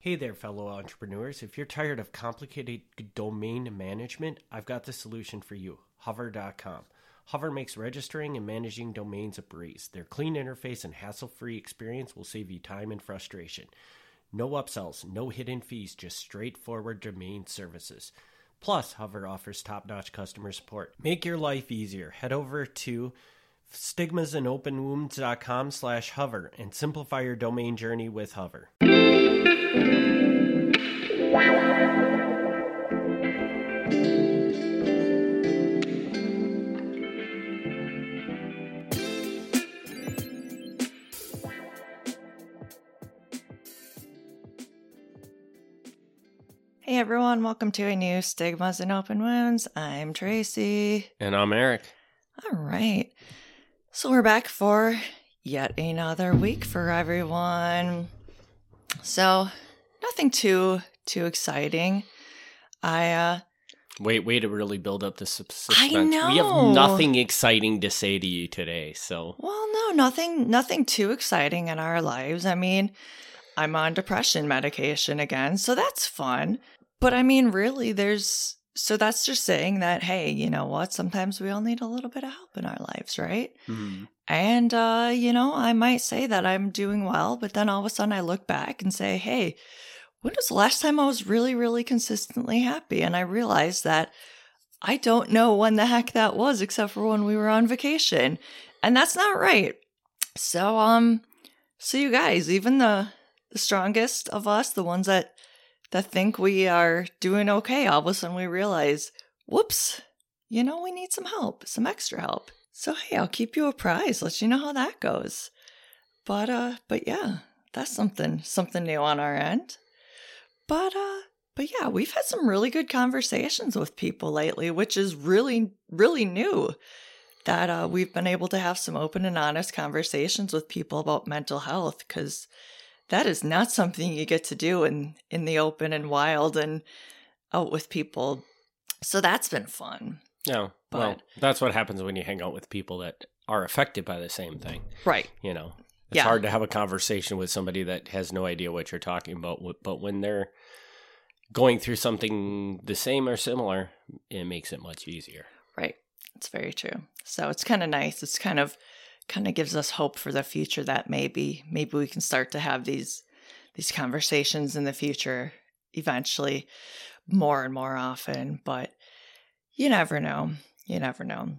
Hey there, fellow entrepreneurs. If you're tired of complicated domain management, I've got the solution for you hover.com. Hover makes registering and managing domains a breeze. Their clean interface and hassle free experience will save you time and frustration. No upsells, no hidden fees, just straightforward domain services. Plus, Hover offers top notch customer support. Make your life easier. Head over to stigmasandopenwounds.com slash hover and simplify your domain journey with Hover. Hey everyone, welcome to a new Stigmas and Open Wounds. I'm Tracy. And I'm Eric. All right. So we're back for yet another week for everyone. So, nothing too too exciting. I uh Wait, way to really build up the sus- I suspense. We have nothing exciting to say to you today, so well, no, nothing nothing too exciting in our lives. I mean, I'm on depression medication again, so that's fun. But I mean, really there's so that's just saying that hey, you know what? Sometimes we all need a little bit of help in our lives, right? hmm. And, uh, you know, I might say that I'm doing well, but then all of a sudden I look back and say, hey, when was the last time I was really, really consistently happy? And I realized that I don't know when the heck that was except for when we were on vacation. And that's not right. So, um, so you guys, even the, the strongest of us, the ones that, that think we are doing okay, all of a sudden we realize, whoops, you know, we need some help, some extra help. So hey, I'll keep you apprised, let you know how that goes. But uh but yeah, that's something something new on our end. But uh but yeah, we've had some really good conversations with people lately, which is really really new. That uh we've been able to have some open and honest conversations with people about mental health cuz that is not something you get to do in in the open and wild and out with people. So that's been fun. No, well, But- that's what happens when you hang out with people that are affected by the same thing. Right. You know, it's Yeah. hard to have a conversation with somebody that has no idea what you're talking about. But when they're going through something the same or similar, it makes it much easier. Right. It's very true. So it's kind of nice. It's kind of kind of gives us hope for the future that maybe maybe we can start to have these these conversations in the future eventually more and more often, but you never know. You never know.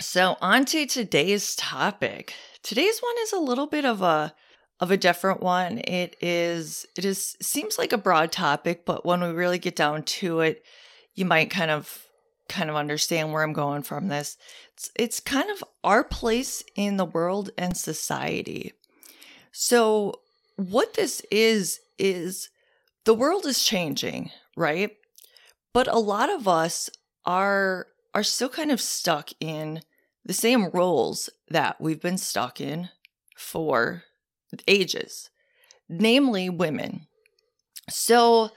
So on to today's topic. Today's one is a little bit of a of a different one. It is it is seems like a broad topic, but when we really get down to it, you might kind of kind of understand where I'm going from this. It's, it's kind of our place in the world and society. So, what this is, is the world is changing, right? But a lot of us are are still kind of stuck in the same roles that we've been stuck in for ages, namely women. So,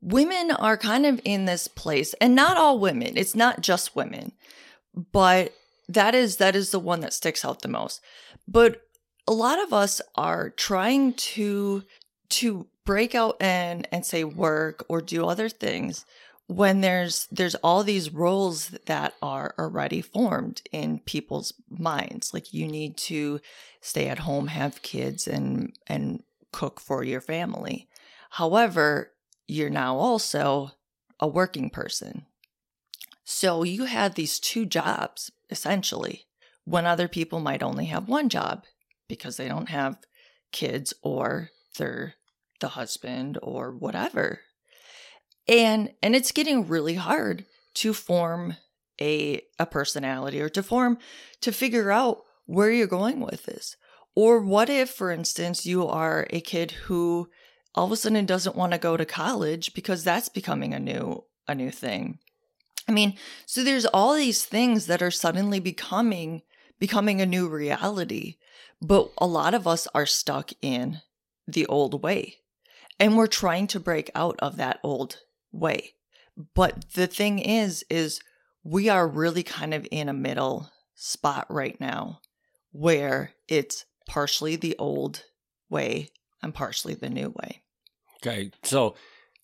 women are kind of in this place and not all women it's not just women but that is that is the one that sticks out the most. But a lot of us are trying to to break out and and say work or do other things when there's there's all these roles that are already formed in people's minds. Like you need to stay at home have kids and and cook for your family. However you're now also a working person. So you had these two jobs essentially when other people might only have one job because they don't have kids or they're the husband or whatever. And and it's getting really hard to form a a personality or to form to figure out where you're going with this. Or what if for instance you are a kid who all of a sudden doesn't want to go to college because that's becoming a new a new thing. I mean, so there's all these things that are suddenly becoming becoming a new reality, but a lot of us are stuck in the old way. And we're trying to break out of that old way. But the thing is is we are really kind of in a middle spot right now where it's partially the old way and partially the new way. Okay. So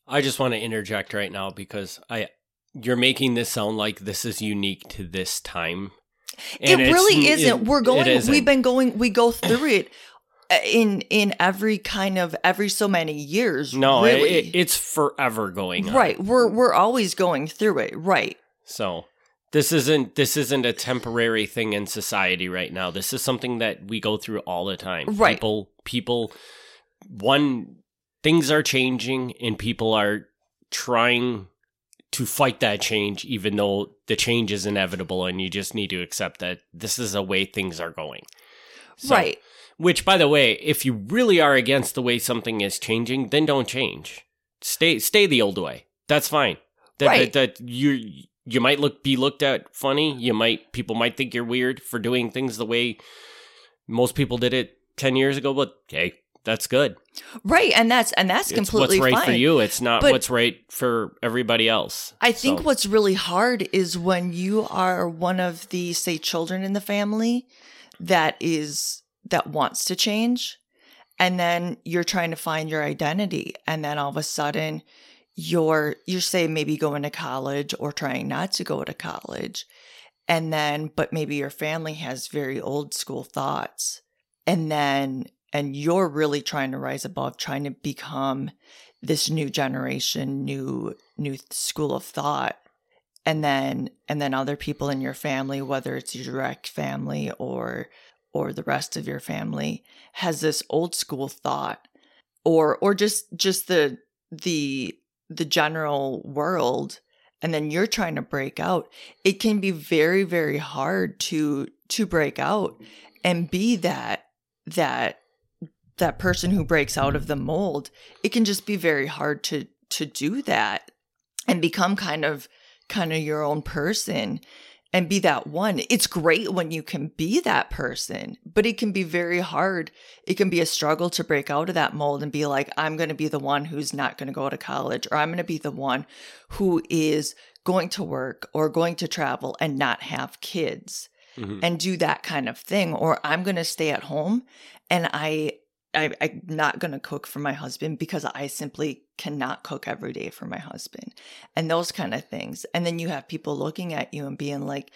I just want to interject right now because I you're making this sound like this is unique to this time. it really isn't. it- We're going. isn't. We've been going. We go through it uh, in in every kind of every so many years. No, really. it, it's forever going on. right. We're we're always going through it. Right. So this isn't this isn't a temporary thing in society right now. This is something that we go through all the time. Right. People people one things are changing and people are trying to fight that change even though the change is inevitable and you just need to accept that this is the way things are going. So- right. Which by the way, if you really are against the way something is changing, then don't change. Stay stay the old way. That's fine. That Right. that, that you you might look be looked at funny. You might people might think you're weird for doing things the way most people did it 10 years ago, but hey, that's good. Right. And that's and that's It's completely what's right fine. for you. It's not But- what's right for everybody else. I think So- what's really hard is when you are one of the say children in the family that is that wants to change and then you're trying to find your identity and then all of a sudden you're you're say maybe going to college or trying not to go to college and then but maybe your family has very old school thoughts and then and you're really trying to rise above trying to become this new generation new new school of thought. And then and then other people in your family whether it's your direct family or or the rest of your family has this old school thought or or just just the the the general world. And then you're trying to break out. It can be very very hard to to break out and be that that that person who breaks out of the mold it can just be very hard to to do that and become kind of kind of your own person and be that one. It's great when you can be that person but it can be very hard. It can be a struggle to break out of that mold and be like i'm going to be the one who's not going to go to college or i'm going to be the one who is going to work or going to travel and not have kids Mhm. and do that kind of thing or i'm going to stay at home and i I, I'm not going to cook for my husband because I simply cannot cook every day for my husband and those kind of things. And then you have people looking at you and being like,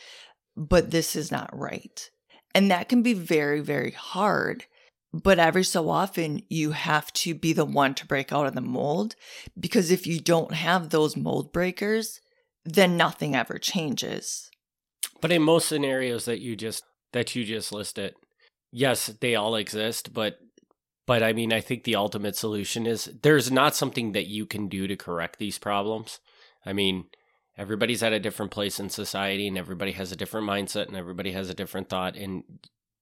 but this is not right. And that can be very, very hard. But every so often, you have to be the one to break out of the mold because if you don't have those mold breakers, then nothing ever changes. But in most scenarios that you just that you just listed, yes, they all exist, but but I mean, I think the ultimate solution is there's not something that you can do to correct these problems. I mean, everybody's at a different place in society and everybody has a different mindset and everybody has a different thought and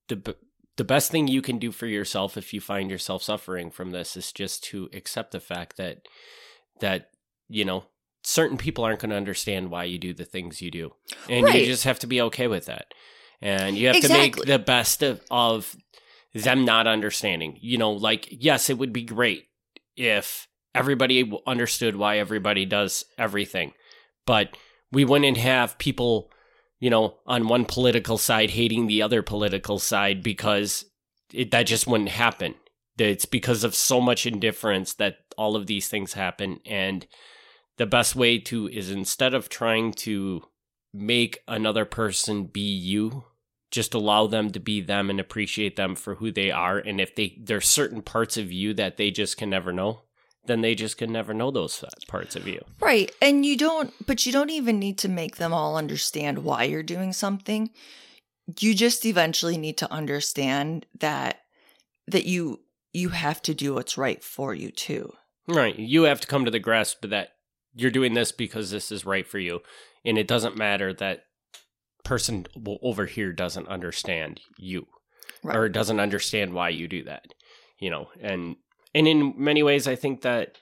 the the best thing you can do for yourself if you find yourself suffering from this is just to accept the fact that that you know certain people aren't going to understand why you do the things you do and Right. you just have to be okay with that and you have to make the best of, of them not understanding. You know like yes it would be great if everybody understood why everybody does everything but we wouldn't have people you know on one political side hating the other political side because it, that just wouldn't happen. It's because of so much indifference that all of these things happen and the best way to is instead of trying to make another person be you just allow them to be them and appreciate them for who they are and if they there's certain parts of you that they just can never know then they just can never know those parts of you Right. And you don't, but you don't even need to make them all understand why you're doing something. You just eventually need to understand that, that you, you have to do what's right for you too. Right. You have to come to the grasp that you're doing this because this is right for you. And it doesn't matter that person over here doesn't understand you Right. or doesn't understand why you do that. You know, and and in many ways I think that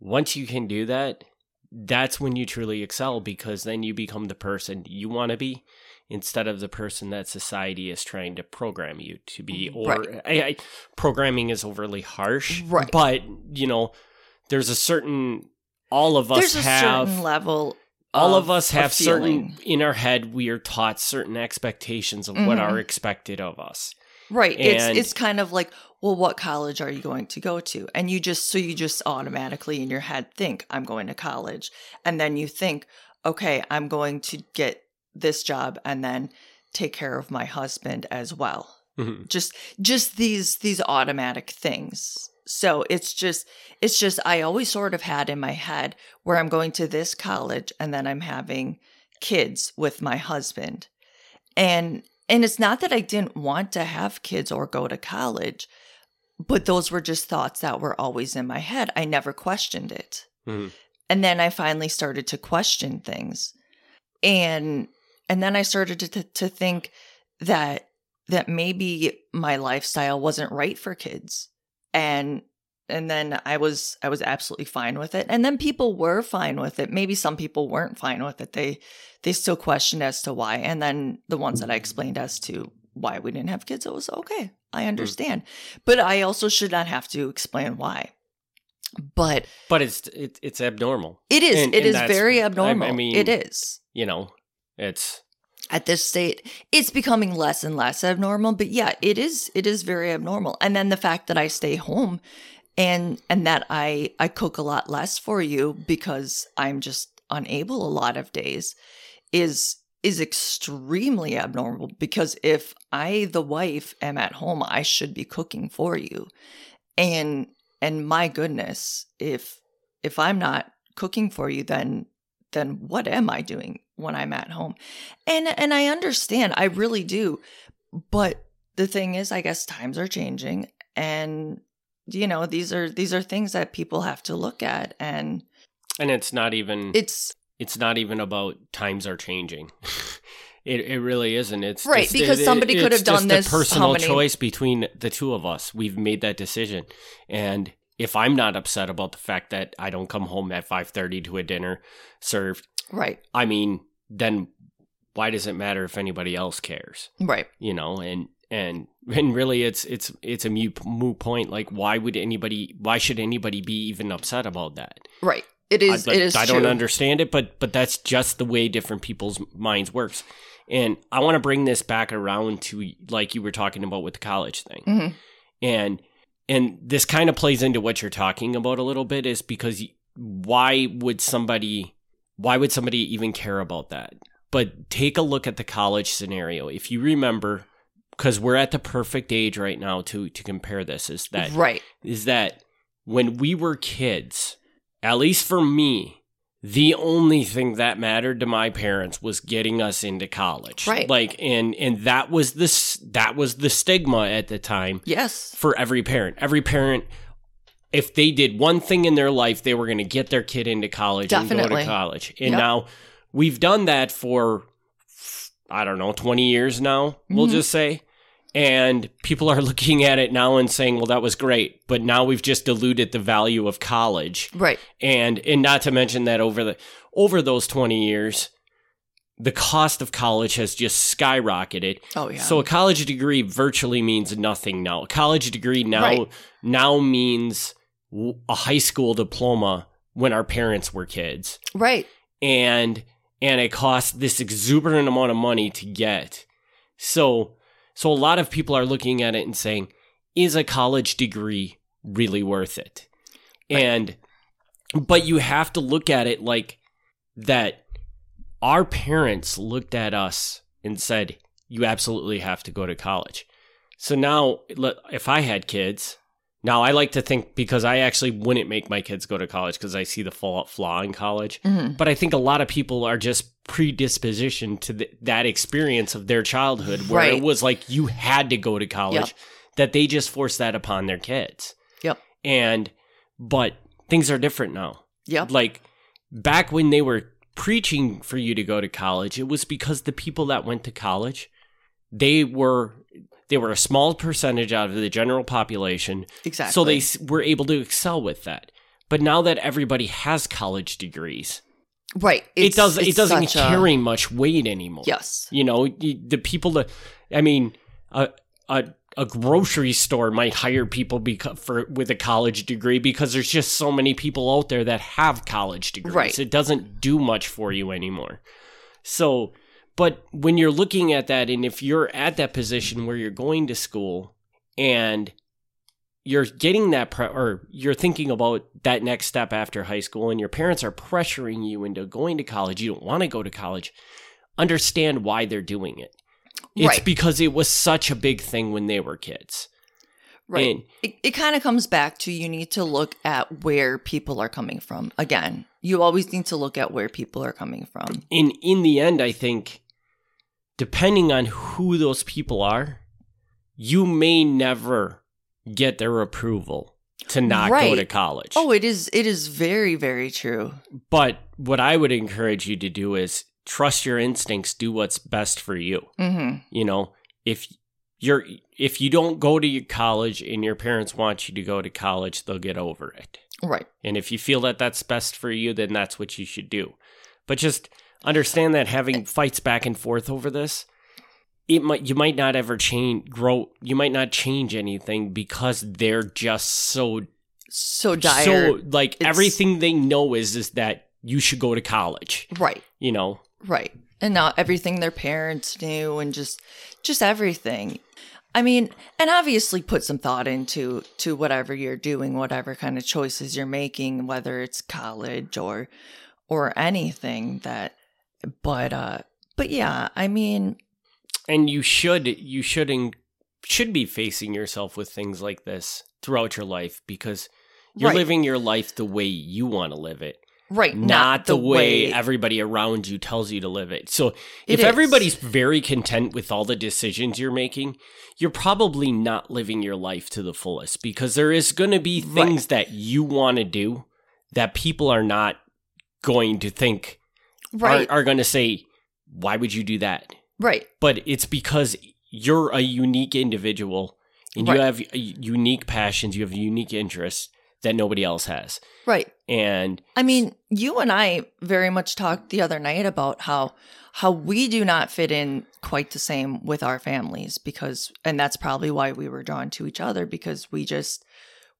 once you can do that, that's when you truly excel because then you become the person you want to be instead of the person that society is trying to program you to be mm-hmm. or Right. I, I, programming is overly harsh Right. but you know there's a certain all of us There's a have certain level. All of us have certain in our head we are taught certain expectations of what Mhm. are expected of us Right. it's And- it's kind of like, well, what college are you going to go to? And you just so you just automatically in your head think, I'm going to college. And then you think, okay, I'm going to get this job and then take care of my husband as well. Mhm. Just just these these automatic things. So it's just it's just I always sort of had in my head where I'm going to this college and then I'm having kids with my husband. And and it's not that I didn't want to have kids or go to college, but those were just thoughts that were always in my head. I never questioned it. Mhm. And then I finally started to question things. And and then I started to to think that that maybe my lifestyle wasn't right for kids. And and then I was I was absolutely fine with it. And then people were fine with it. Maybe some people weren't fine with it. They they still questioned as to why. And then the ones that I mm-hmm. explained as to why we didn't have kids, it was okay. I mm. understand. But I also should not have to explain why. But But it's it, it's abnormal. it is And- it and is very I- I mean- it is. You know, it's at this state it's becoming less and less abnormal but yeah it is it is very abnormal. And then the fact that i stay home and and that i i cook a lot less for you because i'm just unable a lot of days is is extremely abnormal because if i the wife am at home i should be cooking for you. And and my goodness if if i'm not cooking for you then then what am i doing when i'm at home and and i understand i really do but the thing is i guess times are changing and you know these are these are things that people have to look at and and it's not even it's it's not even about times are changing. it it really isn't. It's Right, just- because it- somebody could have done this A personal many- choice between the two of us. We've made that decision, and if I'm not upset about the fact that I don't come home at five thirty to a dinner served, right I mean, then why does it matter if anybody else cares? right You know, and and and really, it's it's it's a moot, moot point. Like, why would anybody? Why should anybody be even upset about that? right it is I, it is I don't true. understand it, but but that's just the way different people's minds works. And I want to bring this back around to like you were talking about with the college thing. Mhm. And and this kind of plays into what you're talking about a little bit is because why would somebody why would somebody even care about that? But take a look at the college scenario. If you remember because we're at the perfect age right now to to compare this is that right is that when we were kids, at least for me, the only thing that mattered to my parents was getting us into college. Right. Like and and that was this that was the stigma at the time yes for every parent. Every parent if they did one thing in their life, they were going to get their kid into college and go to college. And Yep. now we've done that for I don't know, 20 years now, we'll Mhm. just say. And people are looking at it now and saying, "Well, that was great, but now we've just diluted the value of college." right And and not to mention that over the over those 20 years, the cost of college has just skyrocketed. oh yeah So a college degree virtually means nothing now. A college degree now Right. now means a high school diploma when our parents were kids, right and and it costs this exuberant amount of money to get. So so a lot of people are looking at it and saying, "Is a college degree really worth it?" Right. And but you have to look at it like that our parents looked at us and said, "You absolutely have to go to college." So now, if I had kids, now I like to think because I actually wouldn't make my kids go to college because I see the flaw flaw in college. Mhm. But I think a lot of people are just predispositioned to th- that experience of their childhood where Right. it was like you had to go to college, Yep. that they just force that upon their kids. Yep. And, but things are different now yep like back when they were preaching for you to go to college it was because the people that went to college they were they were a small percentage out of the general population exactly so they were able to excel with that but now that everybody has college degrees right it does. It doesn't such a- carry much weight anymore yes you know the people that i mean a a a grocery store might hire people because for with a college degree because there's just so many people out there that have college degrees. Right. It doesn't do much for you anymore. So, but when you're looking at that, and if you're at that position where you're going to school and you're getting that, pre- or you're thinking about that next step after high school, and your parents are pressuring you into going to college, you don't want to go to college, understand why they're doing it. It's Right. because it was such a big thing when they were kids. Right. And- it it kind of comes back to you need to look at where people are coming from. Again, you always need to look at where people are coming from. in in the end i think depending on who those people are you may never get their approval to not go to college Oh, it is it is very very true. but what i would encourage you to do is trust your instincts do what's best for you Mhm. you know if you're if you don't go to your college and your parents want you to go to college they'll get over it Right. and if you feel that that's best for you, then that's what you should do. But just understand that having fights back and forth over this, it might you might not ever change grow you might not change anything because they're just so So dire. so like It's- everything they know is is that you should go to college. right. You know? Right. And now everything their parents knew and just just everything. I mean, and obviously put some thought into to whatever you're doing, whatever kind of choices you're making, whether it's college or or anything that but uh but yeah, I mean, And you should you should in, should be facing yourself with things like this throughout your life because you're Right. living your life the way you want to live it. right, not, the, way, everybody around you tells you to live it. So if It everybody's very content with all the decisions you're making, you're probably not living your life to the fullest because there is going to be Right. things that you want to do that people are not going to think right, are, are going to say, why would you do that? right, But it's because you're a unique individual and you have unique passions, you have unique interests that nobody else has. right. And I mean, you and I very much talked the other night about how how we do not fit in quite the same with our families because and that's probably why we were drawn to each other because we just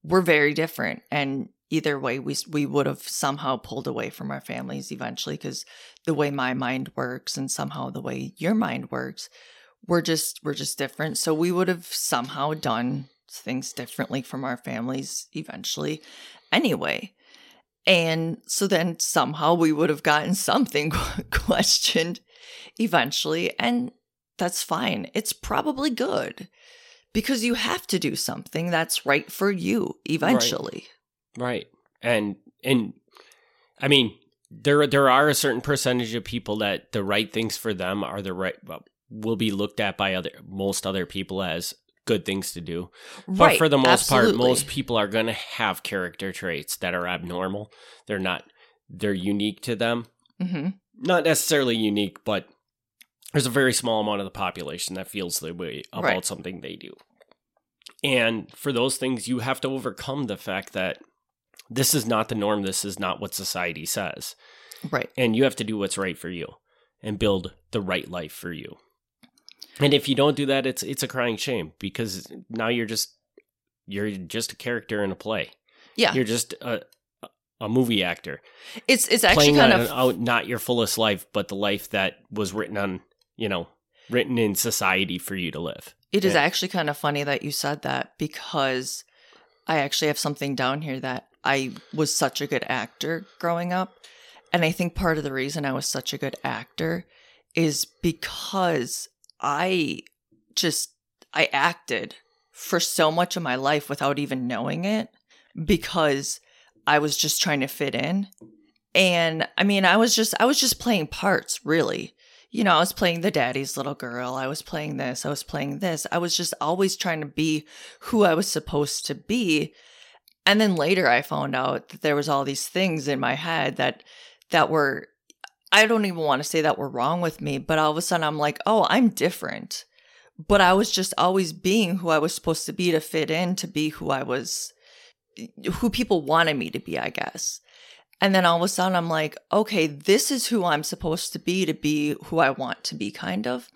we're very different and either way we we would have somehow pulled away from our families eventually cuz the way my mind works and somehow the way your mind works we're just we're just different so we would have somehow done things differently from our families eventually anyway and so then somehow we would have gotten something questioned eventually. And that's fine. It's probably good because you have to do something that's right for you eventually. Right. And and I mean, there there are a certain percentage of people that the right things for them are the right well, will be looked at by other most other people as good things to do. But right. for the most part, most people are going to have character traits that are abnormal. They're not they're unique to them. Mhm. Not necessarily unique, but there's a very small amount of the population that feels the way about Right. something they do. And for those things, you have to overcome the fact that this is not the norm. This is not what society says. Right. And you have to do what's right for you and build the right life for you. And if you don't do that, it's it's a crying shame because now you're just you're just a character in a play. Yeah. You're just a a movie actor It's it's actually kind of out not your fullest life, but the life that was written on, you know, written in society for you to live. It is Yeah. actually kind of funny that you said that because I actually have something down here that I was such a good actor growing up. And I think part of the reason I was such a good actor is because I just I acted for so much of my life without even knowing it because I was just trying to fit in. And I mean, I was just I was just playing parts, really you know, I was playing the daddy's little girl. I was playing this. I was playing this. I was just always trying to be who I was supposed to be. And then later I found out that there was all these things in my head that that were I don't even want to say that were wrong with me, but all of a sudden I'm like, "Oh, I'm different." But I was just always being who I was supposed to be to fit in, to be who I was who people wanted me to be, I guess. And then all of a sudden I'm like, okay, this is who I'm supposed to be to be who I want to be kind of.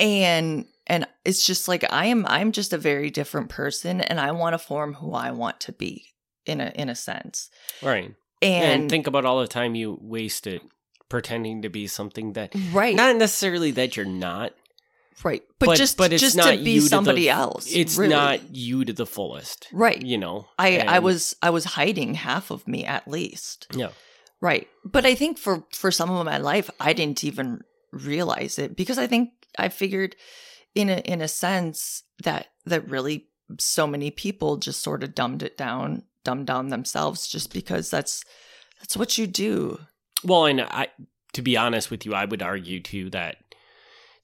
And and it's just like I am I'm just a very different person and I want to form who I want to be in a in a sense. Right. And, And, think about all the time you wasted pretending to be something that right not necessarily that you're not, right but, just but it's just not to be you to somebody the, else It's really. not you to the fullest, right you know. i i was i was hiding half of me at least yeah. Right. But I think for for some of my life I didn't even realize it because I think I figured in a in a sense that that really so many people just sort of dumbed it down, dumbed down themselves just because that's that's what you do. Well, and I, to be honest with you, I would argue too that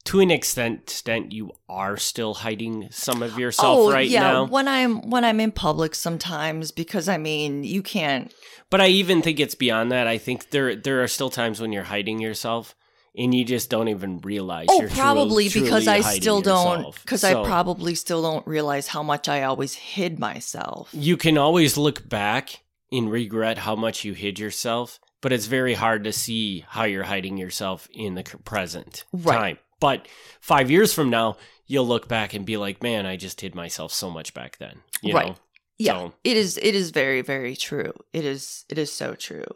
to an extent, extent you are still hiding some of yourself oh, right yeah, now. when I'm when I'm in public sometimes because I mean, you can't But I even think it's beyond that. I think there there are still times when you're hiding yourself and you just don't even realize. Oh, you're truly- probably because truly I still don't because So I probably still don't realize how much I always hid myself. you can always look back and regret how much you hid yourself, but it's very hard to see how you're hiding yourself in the present Right. time. But five years from now, you'll look back and be like, "Man, I just hid myself so much back then." You Right. know? Yeah, So- it is. It is very, very true. It is. It is so true.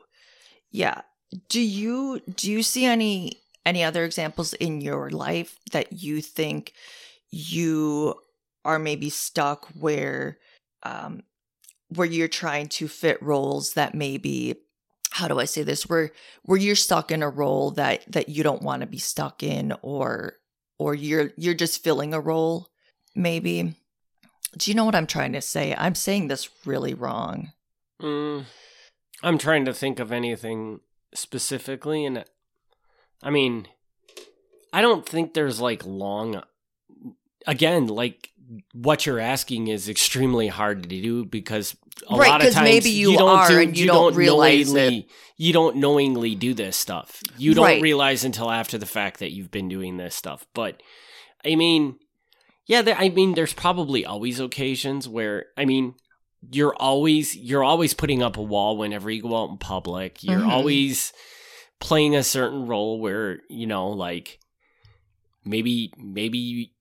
Yeah. Do you do you see any any other examples in your life that you think you are maybe stuck where um where you're trying to fit roles that maybe how do I say this where where you're stuck in a role that that you don't want to be stuck in or or you're you're just filling a role maybe do you know what I'm trying to say? I'm saying this really wrong. Mm, I'm trying to think of anything specifically, and I mean, I don't think there's like long. Again, like what you're asking is extremely hard to do because a Right, lot of times maybe you don't are do, and you don't realize knowingly, You don't knowingly do this stuff. You don't Right. realize until after the fact that you've been doing this stuff. But I mean, yeah, there, I mean, there's probably always occasions where I mean, you're always you're always putting up a wall whenever you go out in public. You're Mhm. always playing a certain role where you know, like maybe maybe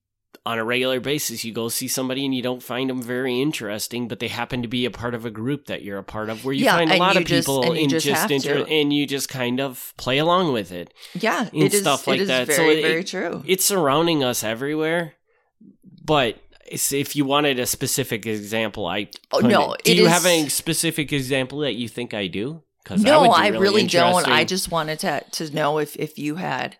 on a regular basis you go see somebody and you don't find them very interesting, but they happen to be a part of a group that you're a part of where you Yeah, find a lot of just- people and just have inter- and you just kind of play along with it Yeah, And it is stuff like it is that. So very it- very true. it's surrounding us everywhere. But if you wanted a specific example, I Oh, no, Do it you is- have a specific example that you think I do? Because no, I really don't. I just wanted to to know if if you had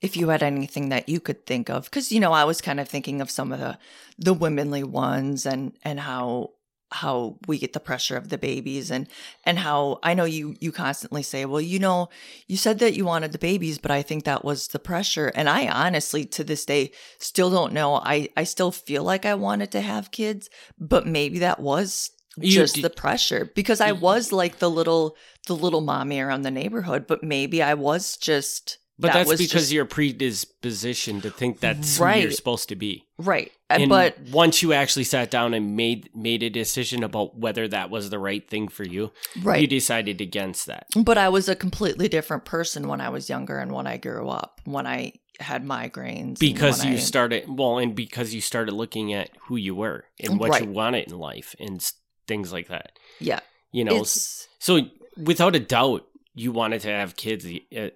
if you had anything that you could think of. Because you know I was kind of thinking of some of the the womanly ones and and how how we get the pressure of the babies and and how I know you you constantly say well you know you said that you wanted the babies but I think that was the pressure. And I honestly to this day still don't know. I I still feel like I wanted to have kids but maybe that was You just d- the pressure because I was like the little the little mommy around the neighborhood, but maybe I was just But that that's because just- you're predisposition to think that's who Right. you're supposed to be. right. Uh, and but once you actually sat down and made made a decision about whether that was the right thing for you, right? you decided against that. But I was a completely different person when I was younger and when I grew up, when I had migraines. Because you I- started well, and because you started looking at who you were and what Right. you wanted in life and things like that. yeah, You know, it's So without a doubt, you wanted to have kids uh,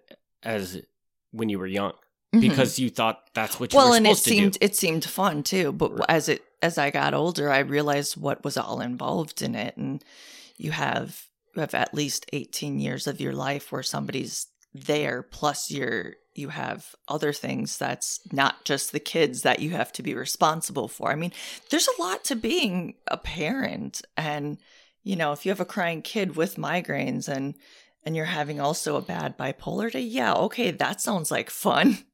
as when you were young mhm. because you thought that's what you well, were and it to seemed do. it seemed fun too. But Right. as it as I got older, I realized what was all involved in it, and you have you have at least eighteen years of your life where somebody's there, plus you're you have other things that's not just the kids that you have to be responsible for. I mean, there's a lot to being a parent, and you know, if you have a crying kid with migraines and and you're having also a bad bipolar day, yeah, okay, that sounds like fun.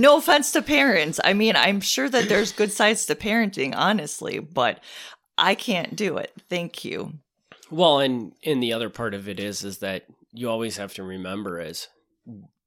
No offense to parents. I mean, I'm sure that there's good sides to parenting, honestly, but I can't do it. Thank you. well, and and the other part of it is is that you always have to remember is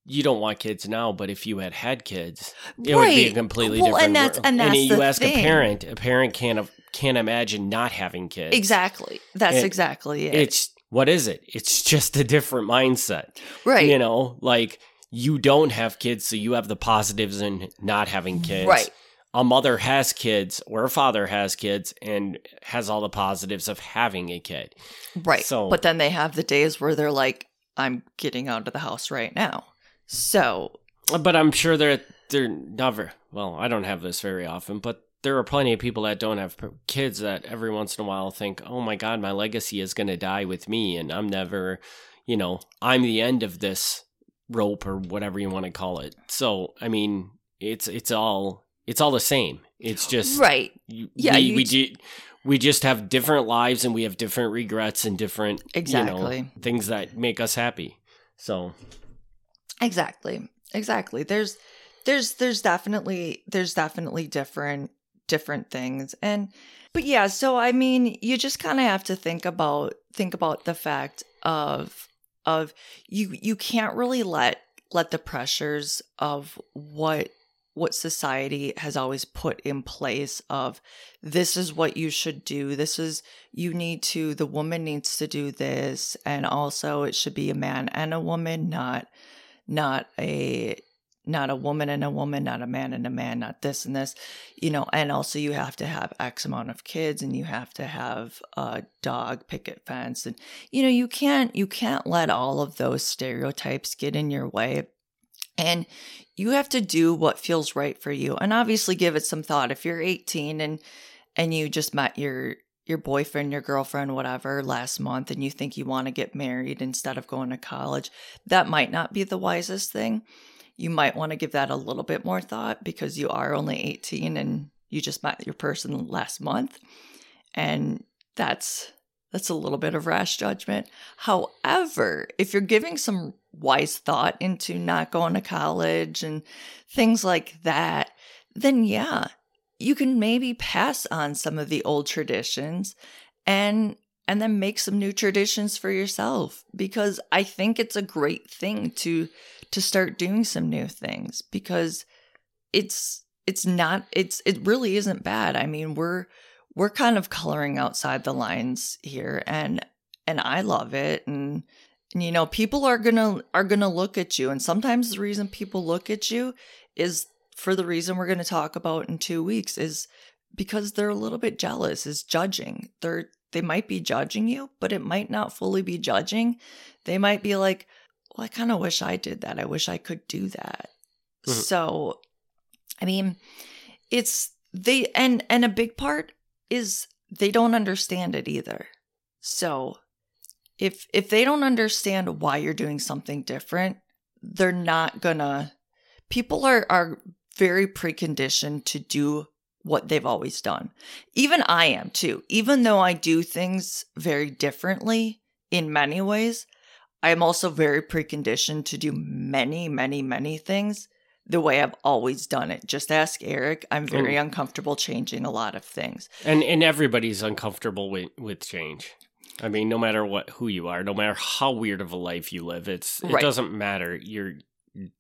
you don't want kids now, but if you had had kids, it would be a completely Well, different. and that's- world. and that's you the ask thing. a parent, a parent can't can't imagine not having kids. Exactly. That's exactly it. It's what is it? It's just a different mindset. right. You know, like you don't have kids, so you have the positives in not having kids. Right. A mother has kids or a father has kids and has all the positives of having a kid. Right. So- but then they have the days where they're like, I'm getting out of the house right now. So, But I'm sure they're they're never. Well, I don't have this very often, but there are plenty of people that don't have kids that every once in a while think, "Oh my God, my legacy is going to die with me, and I'm never, you know, I'm the end of this rope or whatever you want to call it." So, I mean, it's it's all it's all the same. It's just right. Yeah, we we, ju- we just have different lives and we have different regrets and different Exactly. you know, things that make us happy. So Exactly. Exactly. There's there's there's definitely there's definitely different different things. And but yeah, so I mean, you just kind of have to think about think about the fact of of you you can't really let let the pressures of what what society has always put in place of this is what you should do. This is you need to the woman needs to do this and also it should be a man and a woman not not a not a woman and a woman not a man and a man not this and this you know and also you have to have x amount of kids and you have to have a dog picket fence and you know you can't you can't let all of those stereotypes get in your way and you have to do what feels right for you and obviously give it some thought. If you're 18 and and you just met your your boyfriend your girlfriend whatever last month and you think you want to get married instead of going to college that might not be the wisest thing. You might want to give that a little bit more thought because you are only 18 and you just met your person last month and that's that's a little bit of rash judgment. However if you're giving some wise thought into not going to college and things like that then yeah you can maybe pass on some of the old traditions and and then make some new traditions for yourself because i think it's a great thing to to start doing some new things because it's it's not it's it really isn't bad. I mean we're we're kind of coloring outside the lines here and and i love it and, you know people are gonna are gonna look at you and sometimes the reason people look at you is for the reason we're to talk about in two weeks is because they're a little bit jealous is judging. They're they might be judging you but it might not fully be judging. They might be like well i kind of wish i did that. I wish i could do that. Mhm. so i mean it's they and and a big part is they don't understand it either. So if if they don't understand why you're doing something different they're not gonna people are are very preconditioned to do what they've always done. Even I am too. Even though I do things very differently in many ways, I am also very preconditioned to do many, many, many things the way I've always done it. Just ask Eric. I'm very uncomfortable changing a lot of things. and and everybody's uncomfortable with with change. I mean, no matter what who you are, no matter how weird of a life you live, it's it Right. doesn't matter. You're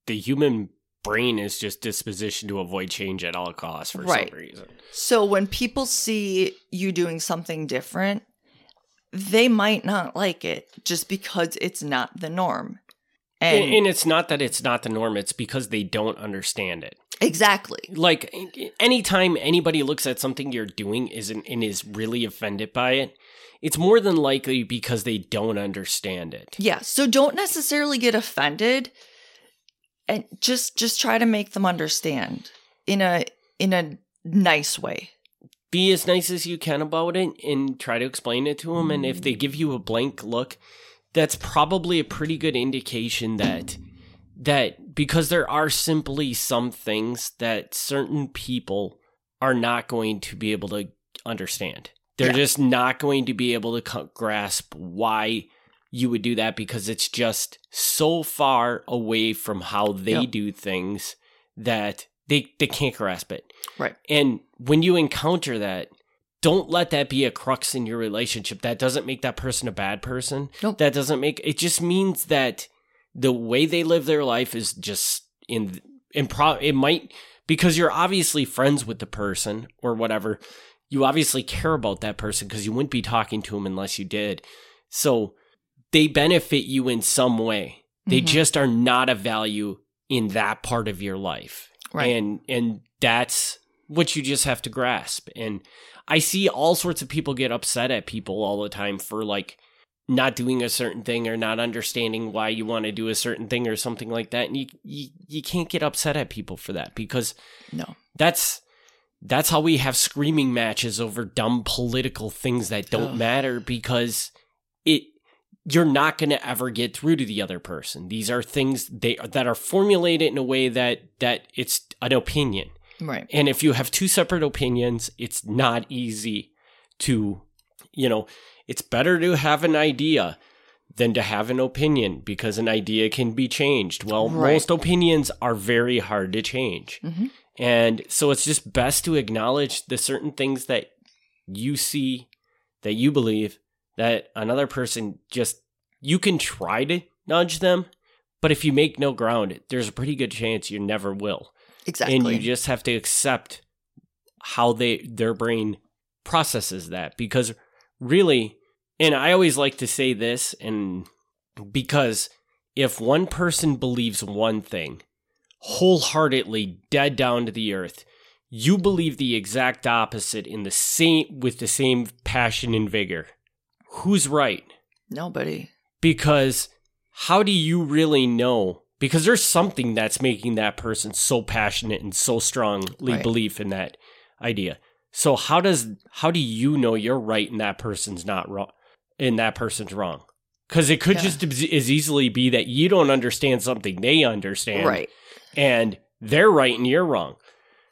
the human brain is just dispositioned to avoid change at all costs for Right. some reason. So when people see you doing something different, they might not like it just because it's not the norm. And, And, and it's not that it's not the norm; it's because they don't understand it. Exactly. Like anytime anybody looks at something you're doing isn't and is really offended by it, it's more than likely because they don't understand it. Yeah, so don't necessarily get offended and just just try to make them understand in a in a nice way. be as nice as you can about it and try to explain it to them and if they give you a blank look that's probably a pretty good indication that that because there are simply some things that certain people are not going to be able to understand they're Yeah. just not going to be able to grasp why you would do that because it's just so far away from how they Yep. do things that they they can't grasp it Right. and when you encounter that, don't let that be a crux in your relationship. That doesn't make that person a bad person. Nope. That doesn't make it just means that the way they live their life is just in pro it might because you're obviously friends with the person or whatever. You obviously care about that person because you wouldn't be talking to them unless you did. So they benefit you in some way. They Mhm. just are not a value in that part of your life Right. and and that's what you just have to grasp and i see all sorts of people get upset at people all the time for like not doing a certain thing or not understanding why you want to do a certain thing or something like that and you you, you can't get upset at people for that because No. that's that's how we have screaming matches over dumb political things that don't Ugh. matter because it you're not going to ever get through to the other person. These are things they that are formulated in a way that that it's an opinion. Right. And if you have two separate opinions, it's not easy to, you know, it's better to have an idea than to have an opinion because an idea can be changed. Well, Right. most opinions are very hard to change. hmm And so it's just best to acknowledge the certain things that you see, that you believe, that another person just, you can try to nudge them, but if you make no ground, there's a pretty good chance you never will. Exactly. And you just have to accept how they their brain processes that because really and I always like to say this and because if one person believes one thing wholeheartedly dead down to the earth you believe the exact opposite in the same with the same passion and vigor who's right Nobody. because how do you really know because there's something that's making that person so passionate and so strongly Right. belief in that idea so how does how do you know you're right and that person's not wrong and that person's wrong because it could Yeah. just as as easily be that you don't understand something they understand Right. and they're right and you're wrong.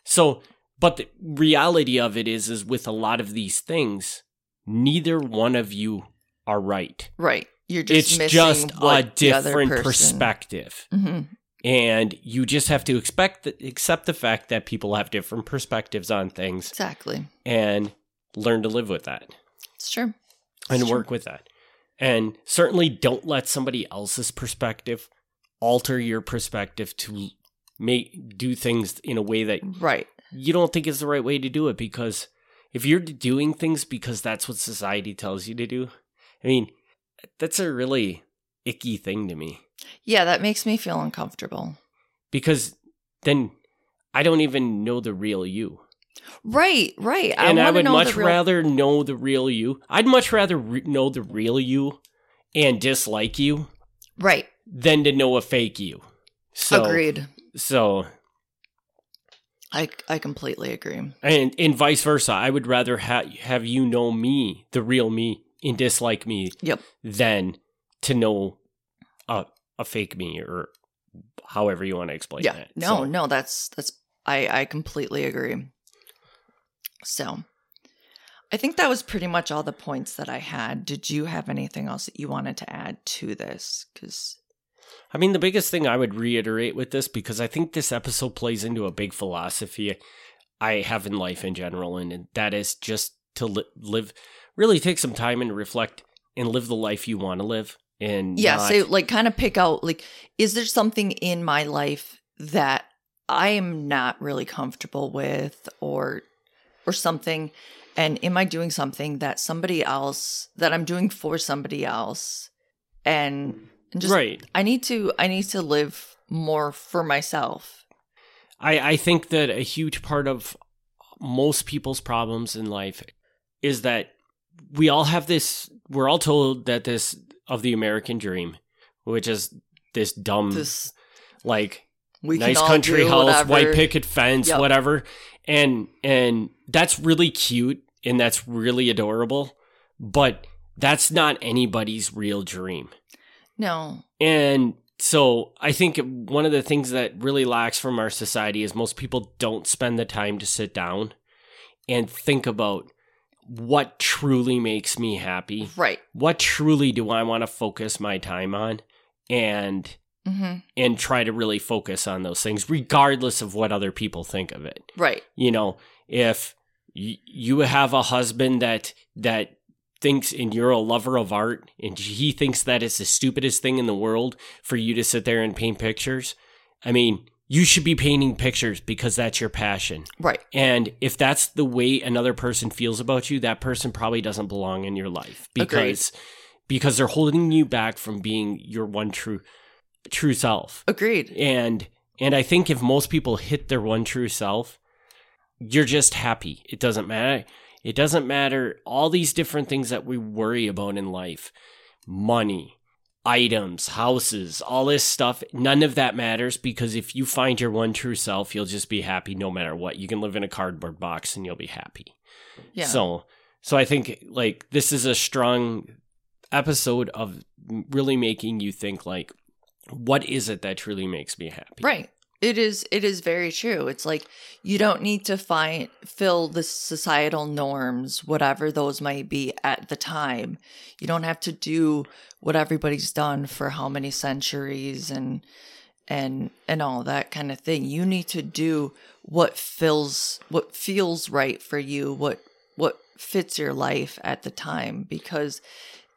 So, but the reality of it is, is with a lot of these things, neither one of you are right. Right. You're just it's missing just a different perspective, Mhm. And you just have to expect that, accept the fact that people have different perspectives on things, Exactly. and learn to live with that It's true. and true. work with that. And certainly don't let somebody else's perspective alter your perspective to make do things in a way that Right. you don't think is the right way to do it because if you're doing things because that's what society tells you to do, I mean, that's a really icky thing to me Yeah, that makes me feel uncomfortable. because then I don't even know the real you. Right, right. and I, would much real- rather know the real you. I'd much rather re- know the real you and dislike you Right. than to know a fake you. So, Agreed. So, I I completely agree. and and vice versa. I would rather ha- have you know me, the real me, and dislike me Yep. than to know a a fake me or however you want to explain yeah. that. No, So, no, that's that's I I completely agree. So, I think that was pretty much all the points that I had. Did you have anything else that you wanted to add to this? Cuz I mean, the biggest thing I would reiterate with this, because I think this episode plays into a big philosophy I have in life in general, and that is just to li- live, really take some time and reflect and live the life you want to live. And yeah, not- so like kind of pick out like is there something in my life that I am not really comfortable with or or something and am I doing something that somebody else that I'm doing for somebody else and, and just right. I need to I need to live more for myself. I, I think that a huge part of most people's problems in life is that we all have this, we're all told that this of the American dream, which is this dumb, This like, we nice country house, whatever. white picket fence, Yep. whatever. And and that's really cute and that's really adorable, but that's not anybody's real dream. No. And so I think one of the things that really lacks from our society is most people don't spend the time to sit down and think about what truly makes me happy. Right. What truly do I want to focus my time on? And Mhm. and try to really focus on those things regardless of what other people think of it Right. you know if y- you have a husband that that thinks and you're a lover of art and he thinks that it's the stupidest thing in the world for you to sit there and paint pictures i mean you should be painting pictures because that's your passion. Right. and if that's the way another person feels about you that person probably doesn't belong in your life because because they're holding you back from being your one true true self. Agreed. and and i think if most people hit their one true self you're just happy. It doesn't matter it doesn't matter all these different things that we worry about in life. Money, items, houses, all this stuff, none of that matters because if you find your one true self, you'll just be happy no matter what. You can live in a cardboard box and you'll be happy. Yeah. So, so I think like this is a strong episode of really making you think like, what is it that truly makes me happy? Right. It is it is very true. It's like you don't need to find fill the societal norms, whatever those might be at the time. You don't have to do what everybody's done for how many centuries and and and all that kind of thing. You need to do what fills what feels right for you, what what fits your life at the time because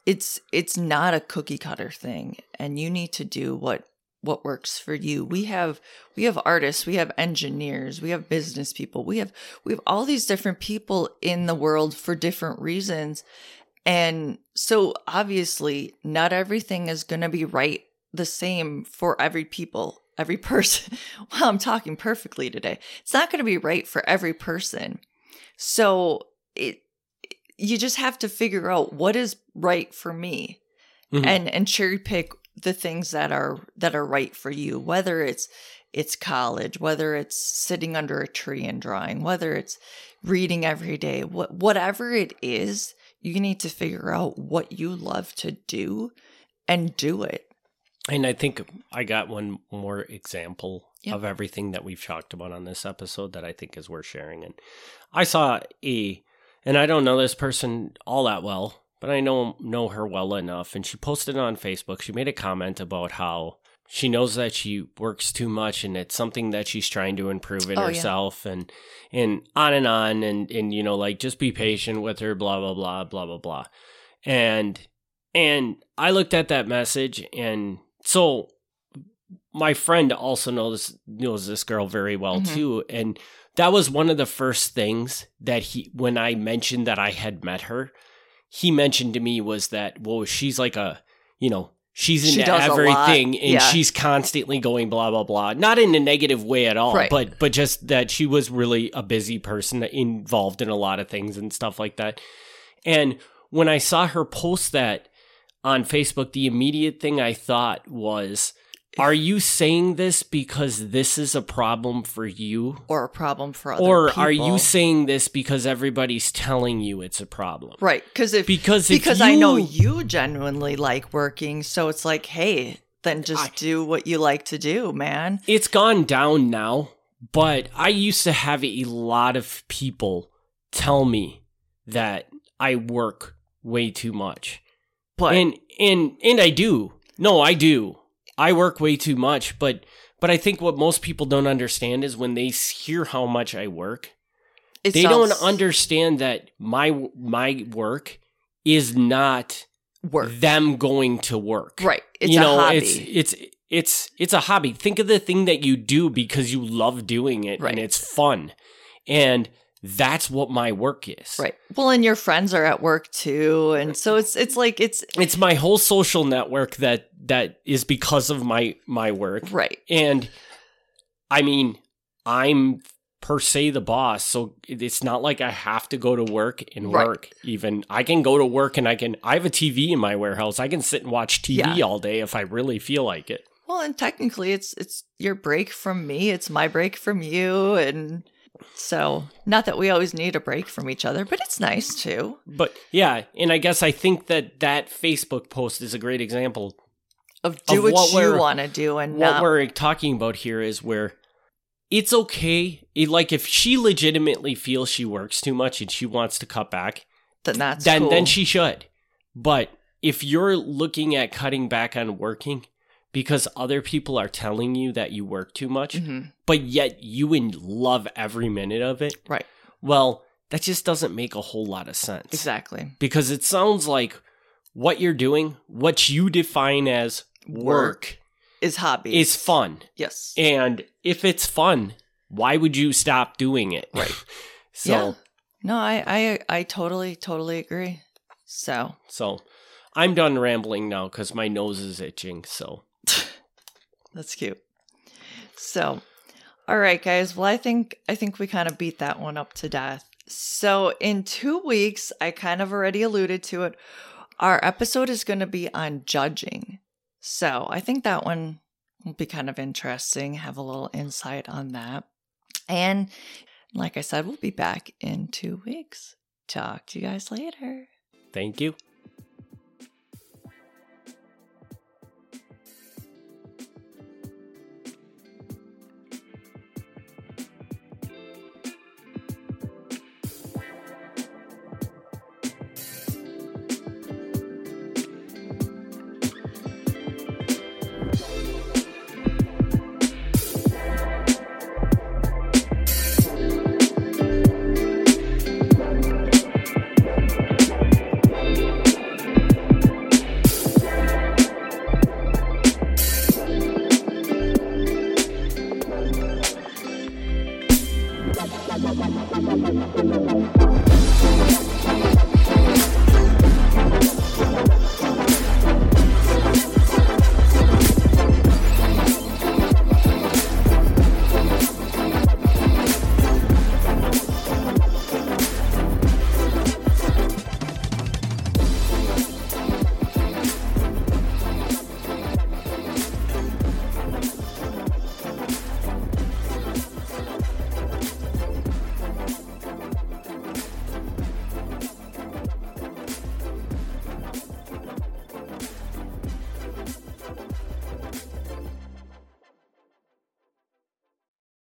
it's it's not a cookie cutter thing and you need to do what what works for you. We have we have artists, we have engineers, we have business people. We have we have all these different people in the world for different reasons. And so obviously not everything is going to be right the same for every people, every person. well, I'm talking perfectly today. It's not going to be right for every person. So it you just have to figure out what is right for me Mhm. and and cherry pick the things that are that are right for you whether it's it's college whether it's sitting under a tree and drawing whether it's reading every day what whatever it is you need to figure out what you love to do and do it And I think I got one more example Yep. of everything that we've talked about on this episode that I think is worth sharing. And I saw a, and I don't know this person all that well, but I know know her well enough. And she posted on Facebook. She made a comment about how she knows that she works too much, and it's something that she's trying to improve in Oh, yeah. herself, and and on and on, and and you know like just be patient with her, blah blah blah blah blah blah, and and I looked at that message, and so my friend also knows knows this girl very well Mhm. too and that was one of the first things that he when I mentioned that I had met her he mentioned to me was that well she's like a you know she's She into lot, everything and yeah. she's constantly going blah blah blah not in a negative way at all Right. but but just that she was really a busy person involved in a lot of things and stuff like that and when I saw her post that on Facebook, the immediate thing I thought was, are you saying this because this is a problem for you? or a problem for other Or are you saying this because everybody's telling you it's a problem? right because if Because if because I know you- you genuinely like working so it's like hey then just I- do what you like to do man It's gone down now, but I used to have a lot of people tell me that I work way too much. but and and and I do. No, I do. I work way too much, but but I think what most people don't understand is when they hear how much I work, it they sounds don't understand that my my work is not work them going to work. right it's you a know, hobby it's it's it's it's a hobby. Think of the thing that you do because you love doing it Right. and it's fun. And that's what my work is. Right. Well, and your friends are at work too, and so it's it's like it's It's my whole social network that that is because of my my work. right. And I mean, I'm per se the boss, so it's not like I have to go to work and Right. work. Even I can go to work and I can I have a TV in my warehouse. I can sit and watch TV Yeah. all day if I really feel like it. Well, and technically, it's it's your break from me. It's my break from you, and so not that we always need a break from each other, but it's nice too. But yeah, and I guess I think that that Facebook post is a great example. Of do Of what, what you want to do, and What not we're talking about here is where it's okay. It, like if she legitimately feels she works too much and she wants to cut back, then that's then cool. then she should. But if you're looking at cutting back on working because other people are telling you that you work too much, Mhm. but yet you in love every minute of it, right well, that just doesn't make a whole lot of sense. exactly Because it sounds like what you're doing, what you define as work, is hobby is fun. yes And if it's fun, why would you stop doing it? Right. so Yeah. no, I I I totally totally agree. So so I'm done rambling now because my nose is itching. So That's cute. So, all right, guys. Well, I think I think we kind of beat that one up to death. So, in two weeks, I kind of already alluded to it. Our episode is going to be on judging. So I think that one will be kind of interesting. Have a little insight on that. And like I said, we'll be back in two weeks. Talk to you guys later. Thank you.